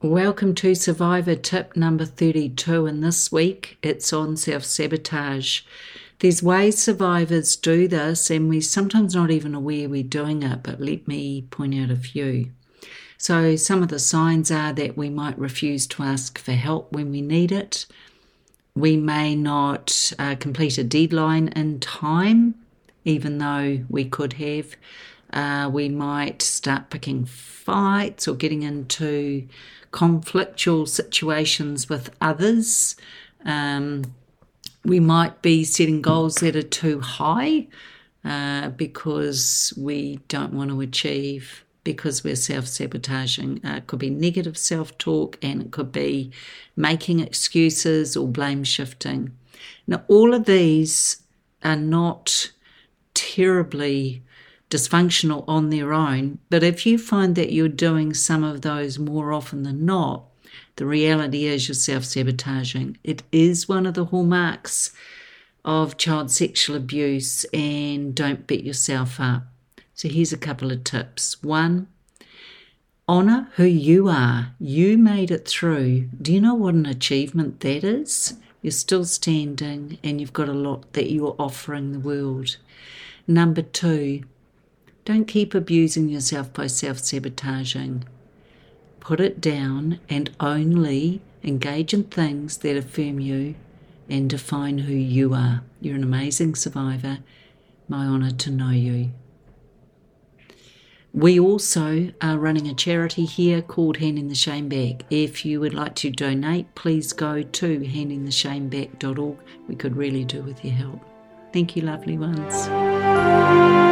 Welcome to Survivor tip number 32, and this week it's on self sabotage. There's ways survivors do this, and we're sometimes not even aware we're doing it, but let me point out a few. So, some of the signs are that we might refuse to ask for help when we need it. We may not uh, complete a deadline in time, even though we could have. Uh, we might start picking fights or getting into conflictual situations with others. Um, we might be setting goals that are too high uh, because we don't want to achieve, because we're self sabotaging. Uh, it could be negative self talk and it could be making excuses or blame shifting. Now, all of these are not terribly dysfunctional on their own. But if you find that you're doing some of those more often than not, the reality is you're self sabotaging. It is one of the hallmarks of child sexual abuse, and don't beat yourself up. So here's a couple of tips. One, honor who you are. You made it through. Do you know what an achievement that is? You're still standing and you've got a lot that you're offering the world. Number two, don't keep abusing yourself by self sabotaging. Put it down and only engage in things that affirm you and define who you are. You're an amazing survivor. My honour to know you. We also are running a charity here called Handing the Shame Back. If you would like to donate, please go to handingtheshameback.org. We could really do with your help. Thank you, lovely ones.